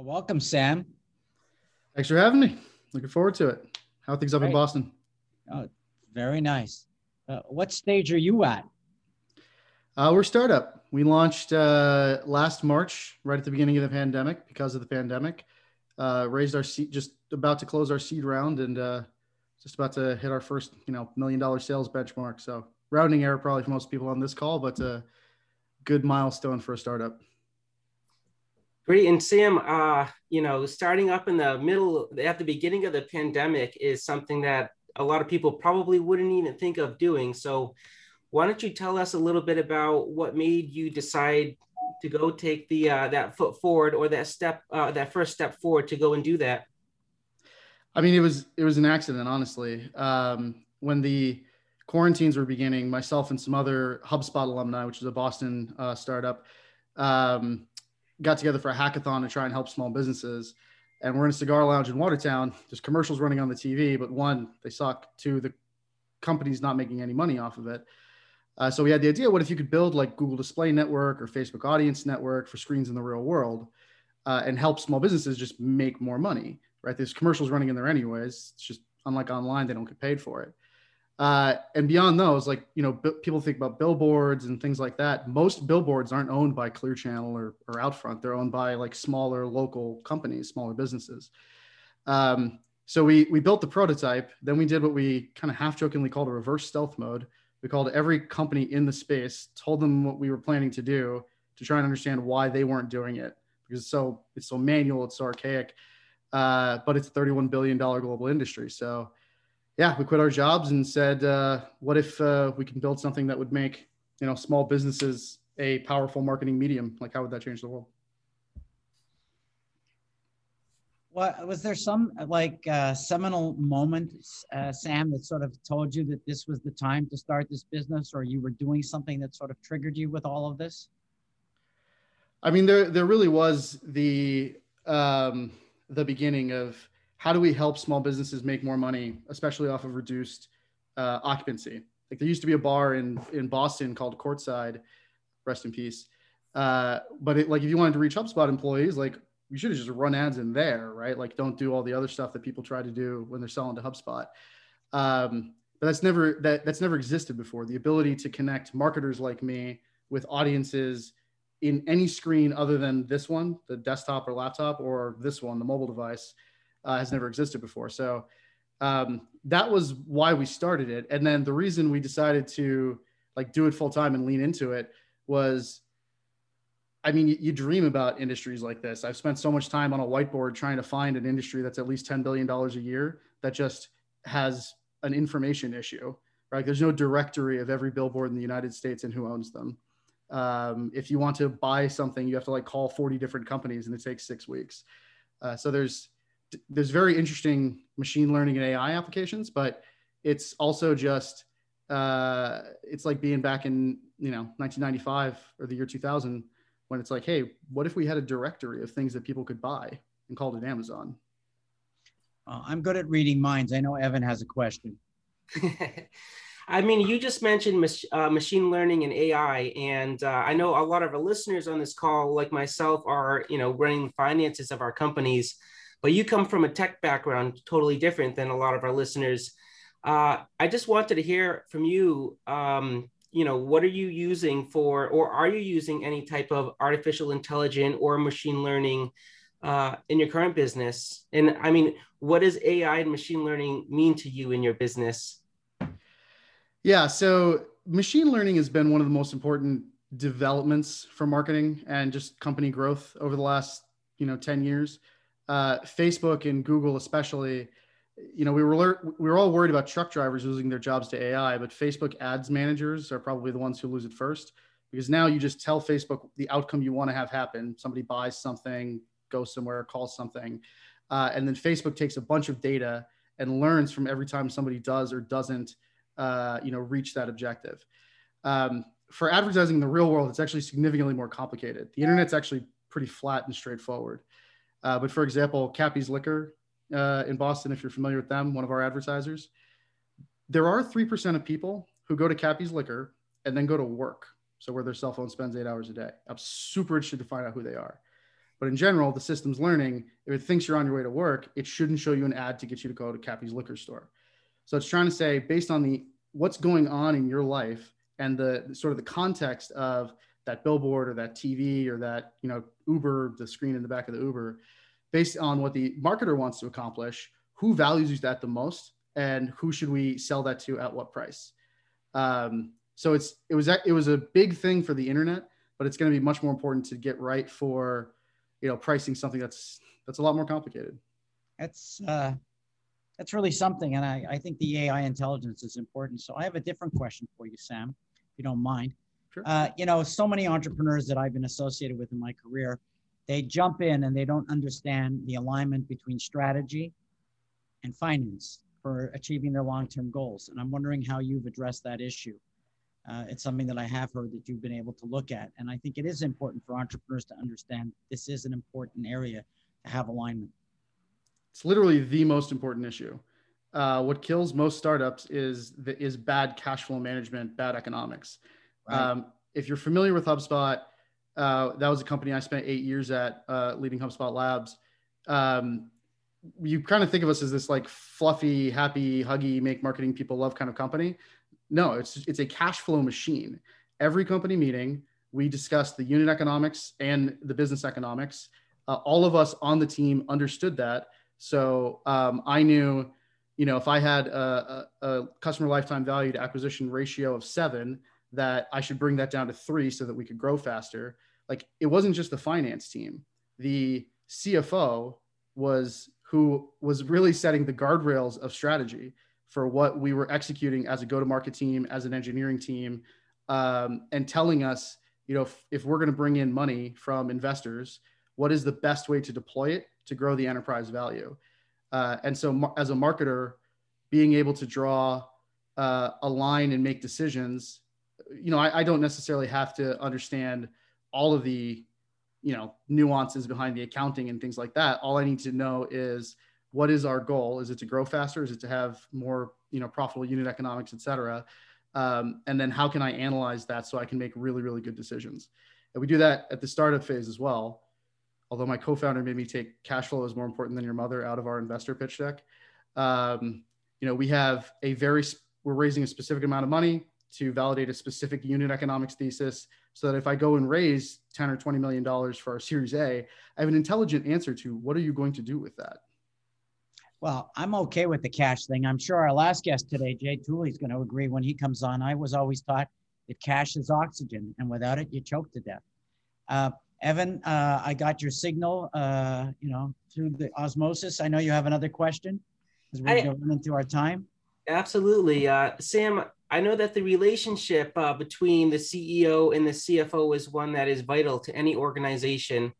Well, welcome, Sam. Thanks for having me. Looking forward to it. How are things up Great. in Boston? Oh, very nice. Uh, what stage are you at? Uh, we're startup. We launched uh, last March, right at the beginning of the pandemic, because of the pandemic. Uh, raised our seed, just about to close our seed round, and uh, just about to hit our first, you know, million dollar sales benchmark. So rounding error probably for most people on this call, but a good milestone for a startup. Great. And Sam, uh, you know, starting up in the middle, at the beginning of the pandemic is something that a lot of people probably wouldn't even think of doing. So, why don't you tell us a little bit about what made you decide to go take the uh, that foot forward or that step, uh, that first step forward to go and do that? I mean, it was it was an accident, honestly. Um, when the quarantines were beginning, myself and some other HubSpot alumni, which is a Boston uh, startup, um, got together for a hackathon to try and help small businesses. And we're in a cigar lounge in Watertown. There's commercials running on the TV, but one, they suck. Two, the company's not making any money off of it. Uh, so we had the idea: what if you could build like Google Display Network or Facebook Audience Network for screens in the real world, uh, and help small businesses just make more money? Right? There's commercials running in there anyways. It's just unlike online, they don't get paid for it. Uh, and beyond those, like you know, b- people think about billboards and things like that. Most billboards aren't owned by Clear Channel or, or Outfront. They're owned by like smaller local companies, smaller businesses. Um, so we we built the prototype. Then we did what we kind of half jokingly called a reverse stealth mode. We called every company in the space, told them what we were planning to do to try and understand why they weren't doing it because it's so it's so manual, it's so archaic. Uh, but it's a 31 billion dollar global industry. So yeah, we quit our jobs and said, uh, what if uh, we can build something that would make you know small businesses a powerful marketing medium? Like, how would that change the world? What was there some like uh, seminal moment, uh, Sam, that sort of told you that this was the time to start this business, or you were doing something that sort of triggered you with all of this? I mean, there there really was the um, the beginning of how do we help small businesses make more money, especially off of reduced uh, occupancy. Like there used to be a bar in in Boston called Courtside, rest in peace. Uh, but it, like if you wanted to reach HubSpot employees, like you should have just run ads in there, right? Like don't do all the other stuff that people try to do when they're selling to HubSpot. Um, but that's never that that's never existed before. The ability to connect marketers like me with audiences in any screen other than this one, the desktop or laptop, or this one, the mobile device, uh, has never existed before. So um, that was why we started it. And then the reason we decided to like do it full time and lean into it was I mean, you, you, dream about industries like this. I've spent so much time on a whiteboard trying to find an industry that's at least $10 billion a year that just has an information issue, right? There's no directory of every billboard in the United States and who owns them. Um, if you want to buy something, you have to like call 40 different companies and it takes six weeks. Uh, so there's, there's very interesting machine learning and AI applications, but it's also just, uh, it's like being back in, you know, 1995 or the year 2000 when it's like, hey, what if we had a directory of things that people could buy and called it Amazon? Uh, I'm good at reading minds. I know Evan has a question. I mean, you just mentioned mach- uh, machine learning and AI, and uh, I know a lot of our listeners on this call, like myself, are you know running finances of our companies, but you come from a tech background, totally different than a lot of our listeners. Uh, I just wanted to hear from you. Um, you know what are you using for or are you using any type of artificial intelligence or machine learning uh, in your current business and i mean what does ai and machine learning mean to you in your business yeah so machine learning has been one of the most important developments for marketing and just company growth over the last you know 10 years uh, facebook and google especially you know, we were we were all worried about truck drivers losing their jobs to AI, but Facebook ads managers are probably the ones who lose it first because now you just tell Facebook the outcome you want to have happen. Somebody buys something, goes somewhere, calls something, uh, and then Facebook takes a bunch of data and learns from every time somebody does or doesn't, uh, you know, reach that objective. Um, for advertising in the real world, it's actually significantly more complicated. The internet's actually pretty flat and straightforward. Uh, but for example, Cappy's Liquor uh, in Boston, if you're familiar with them, one of our advertisers. There are 3% of people who go to Cappy's Liquor and then go to work. So where their cell phone spends eight hours a day. I'm super interested to find out who they are. But in general, the system's learning if it thinks you're on your way to work, it shouldn't show you an ad to get you to go to Cappy's liquor store. So it's trying to say based on the what's going on in your life and the sort of the context of that billboard or that TV or that you know Uber, the screen in the back of the Uber, based on what the marketer wants to accomplish, who values that the most, and who should we sell that to at what price. Um, so it's it was it was a big thing for the internet, but it's going to be much more important to get right for you know pricing something that's that's a lot more complicated. That's uh, that's really something, and I, I think the AI intelligence is important. So I have a different question for you, Sam, if you don't mind. Sure. Uh, you know, so many entrepreneurs that I've been associated with in my career, they jump in and they don't understand the alignment between strategy and finance for achieving their long-term goals. And I'm wondering how you've addressed that issue. Uh, it's something that I have heard that you've been able to look at. And I think it is important for entrepreneurs to understand this is an important area to have alignment. It's literally the most important issue. Uh, what kills most startups is the, is bad cash flow management, bad economics. Um, if you're familiar with HubSpot, uh, that was a company I spent eight years at, uh, leading HubSpot Labs. Um, you kind of think of us as this like fluffy, happy, huggy, make marketing people love kind of company. No, it's it's a cash flow machine. Every company meeting, we discuss the unit economics and the business economics. Uh, all of us on the team understood that. So um, I knew, you know, if I had a, a, a customer lifetime value to acquisition ratio of seven, that I should bring that down to three so that we could grow faster. Like it wasn't just the finance team. The CFO was who was really setting the guardrails of strategy for what we were executing as a go-to-market team, as an engineering team, um, and telling us, you know, if, if we're going to bring in money from investors, what is the best way to deploy it to grow the enterprise value? Uh, and so, as a marketer, being able to draw uh, a line and make decisions, you know, I, I don't necessarily have to understand all of the you know nuances behind the accounting and things like that. All i need to know is what is our goal? Is it to grow faster? Is it to have more you know profitable unit economics et cetera? Um, and then how can i analyze that so i can make really really good decisions? And we do that at the startup phase as well. Although my co-founder made me take cash flow is more important than your mother out of our investor pitch deck. Um, you know we have a very we're raising a specific amount of money to validate a specific unit economics thesis so that if I go and raise 10 or 20 million dollars for our series A, I have an intelligent answer to what are you going to do with that? Well, I'm okay with the cash thing. I'm sure our last guest today, Jay Tooley, is going to agree when he comes on. I was always taught that cash is oxygen, and without it, you choke to death. Uh, Evan, uh, I got your signal, uh, you know, through the osmosis. I know you have another question as we're going into our time. Absolutely. Uh, Sam, I know that the relationship uh, between the CEO and the CFO is one that is vital to any organization.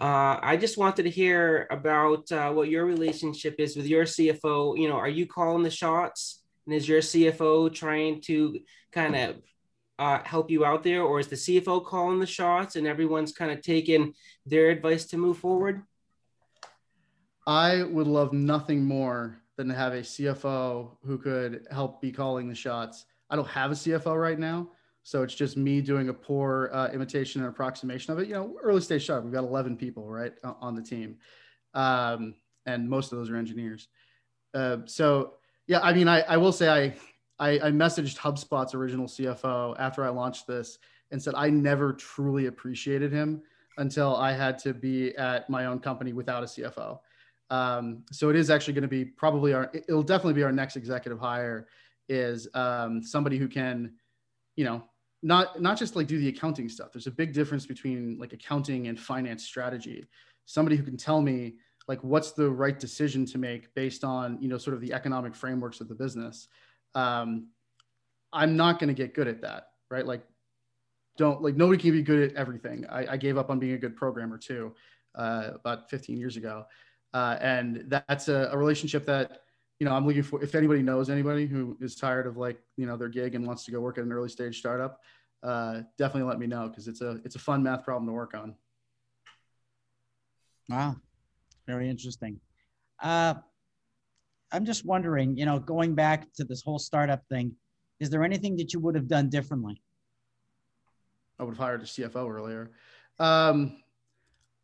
Uh, I just wanted to hear about uh, what your relationship is with your CFO. You know, are you calling the shots, and is your CFO trying to kind of uh, help you out there, or is the CFO calling the shots, and everyone's kind of taking their advice to move forward? I would love nothing more than to have a CFO who could help be calling the shots. I don't have a CFO right now, so it's just me doing a poor uh, imitation and approximation of it. You know, early stage startup, we've got 11 people right on the team, um, and most of those are engineers. Uh, so yeah, I mean, I, I will say I, I I messaged HubSpot's original CFO after I launched this and said I never truly appreciated him until I had to be at my own company without a CFO. Um, so it is actually going to be probably our, it'll definitely be our next executive hire is um, somebody who can, you know, not not just like do the accounting stuff. There's a big difference between like accounting and finance strategy. Somebody who can tell me like what's the right decision to make based on you know sort of the economic frameworks of the business. Um, I'm not going to get good at that, right? Like, don't like nobody can be good at everything. I, I gave up on being a good programmer too, uh, about 15 years ago. Uh, and that's a, a, relationship that, you know, I'm looking for. If anybody knows anybody who is tired of like, you know, their gig and wants to go work at an early stage startup, uh, definitely let me know because it's a it's a fun math problem to work on. Wow, very interesting. Uh, I'm just wondering, you know, going back to this whole startup thing, is there anything that you would have done differently? I would have hired a CFO earlier. Um,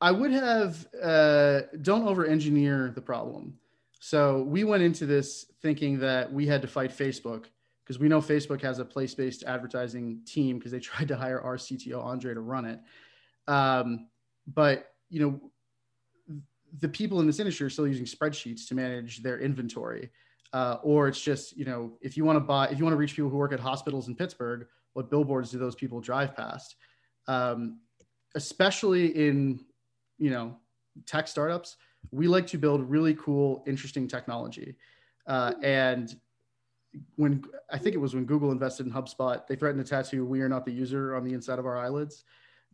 I would have uh, don't over engineer the problem. So we went into this thinking that we had to fight Facebook because we know Facebook has a place based advertising team because they tried to hire our CTO Andre to run it. Um, but you know, the people in this industry are still using spreadsheets to manage their inventory. Uh, or it's just you know if you want to buy if you want to reach people who work at hospitals in Pittsburgh, what billboards do those people drive past? Um, especially in you know tech startups, we like to build really cool, interesting technology. Uh, and when I think it was when Google invested in HubSpot, they threatened to tattoo "We are not the user" on the inside of our eyelids.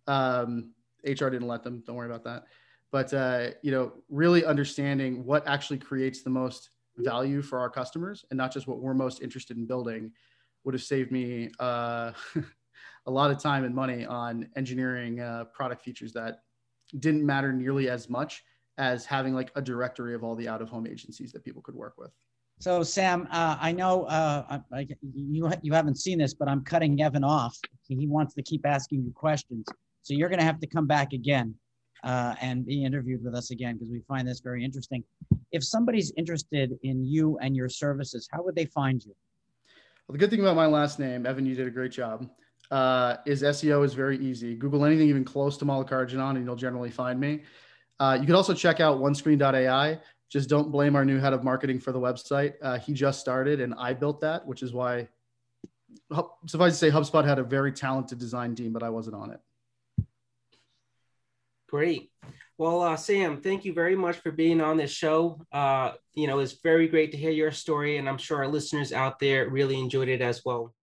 Um, HR didn't let them. Don't worry about that. But uh, you know, really understanding what actually creates the most value for our customers, and not just what we're most interested in building, would have saved me uh, a lot of time and money on engineering uh, product features that didn't matter nearly as much as having like a directory of all the out of home agencies that people could work with. So Sam, uh, I know uh, I, you you haven't seen this, but I'm cutting Evan off. He wants to keep asking you questions, so you're going to have to come back again uh, and be interviewed with us again because we find this very interesting. If somebody's interested in you and your services, how would they find you? Well, the good thing about my last name, Evan, you did a great job. Uh, is SEO is very easy. Google anything even close to Mallikarjunan, and you'll generally find me. Uh, you can also check out OneScreen.ai. Just don't blame our new head of marketing for the website. Uh, he just started, and I built that, which is why, suffice to say, HubSpot had a very talented design team, but I wasn't on it. Great. Well, uh, Sam, thank you very much for being on this show. Uh, you know, it's very great to hear your story, and I'm sure our listeners out there really enjoyed it as well.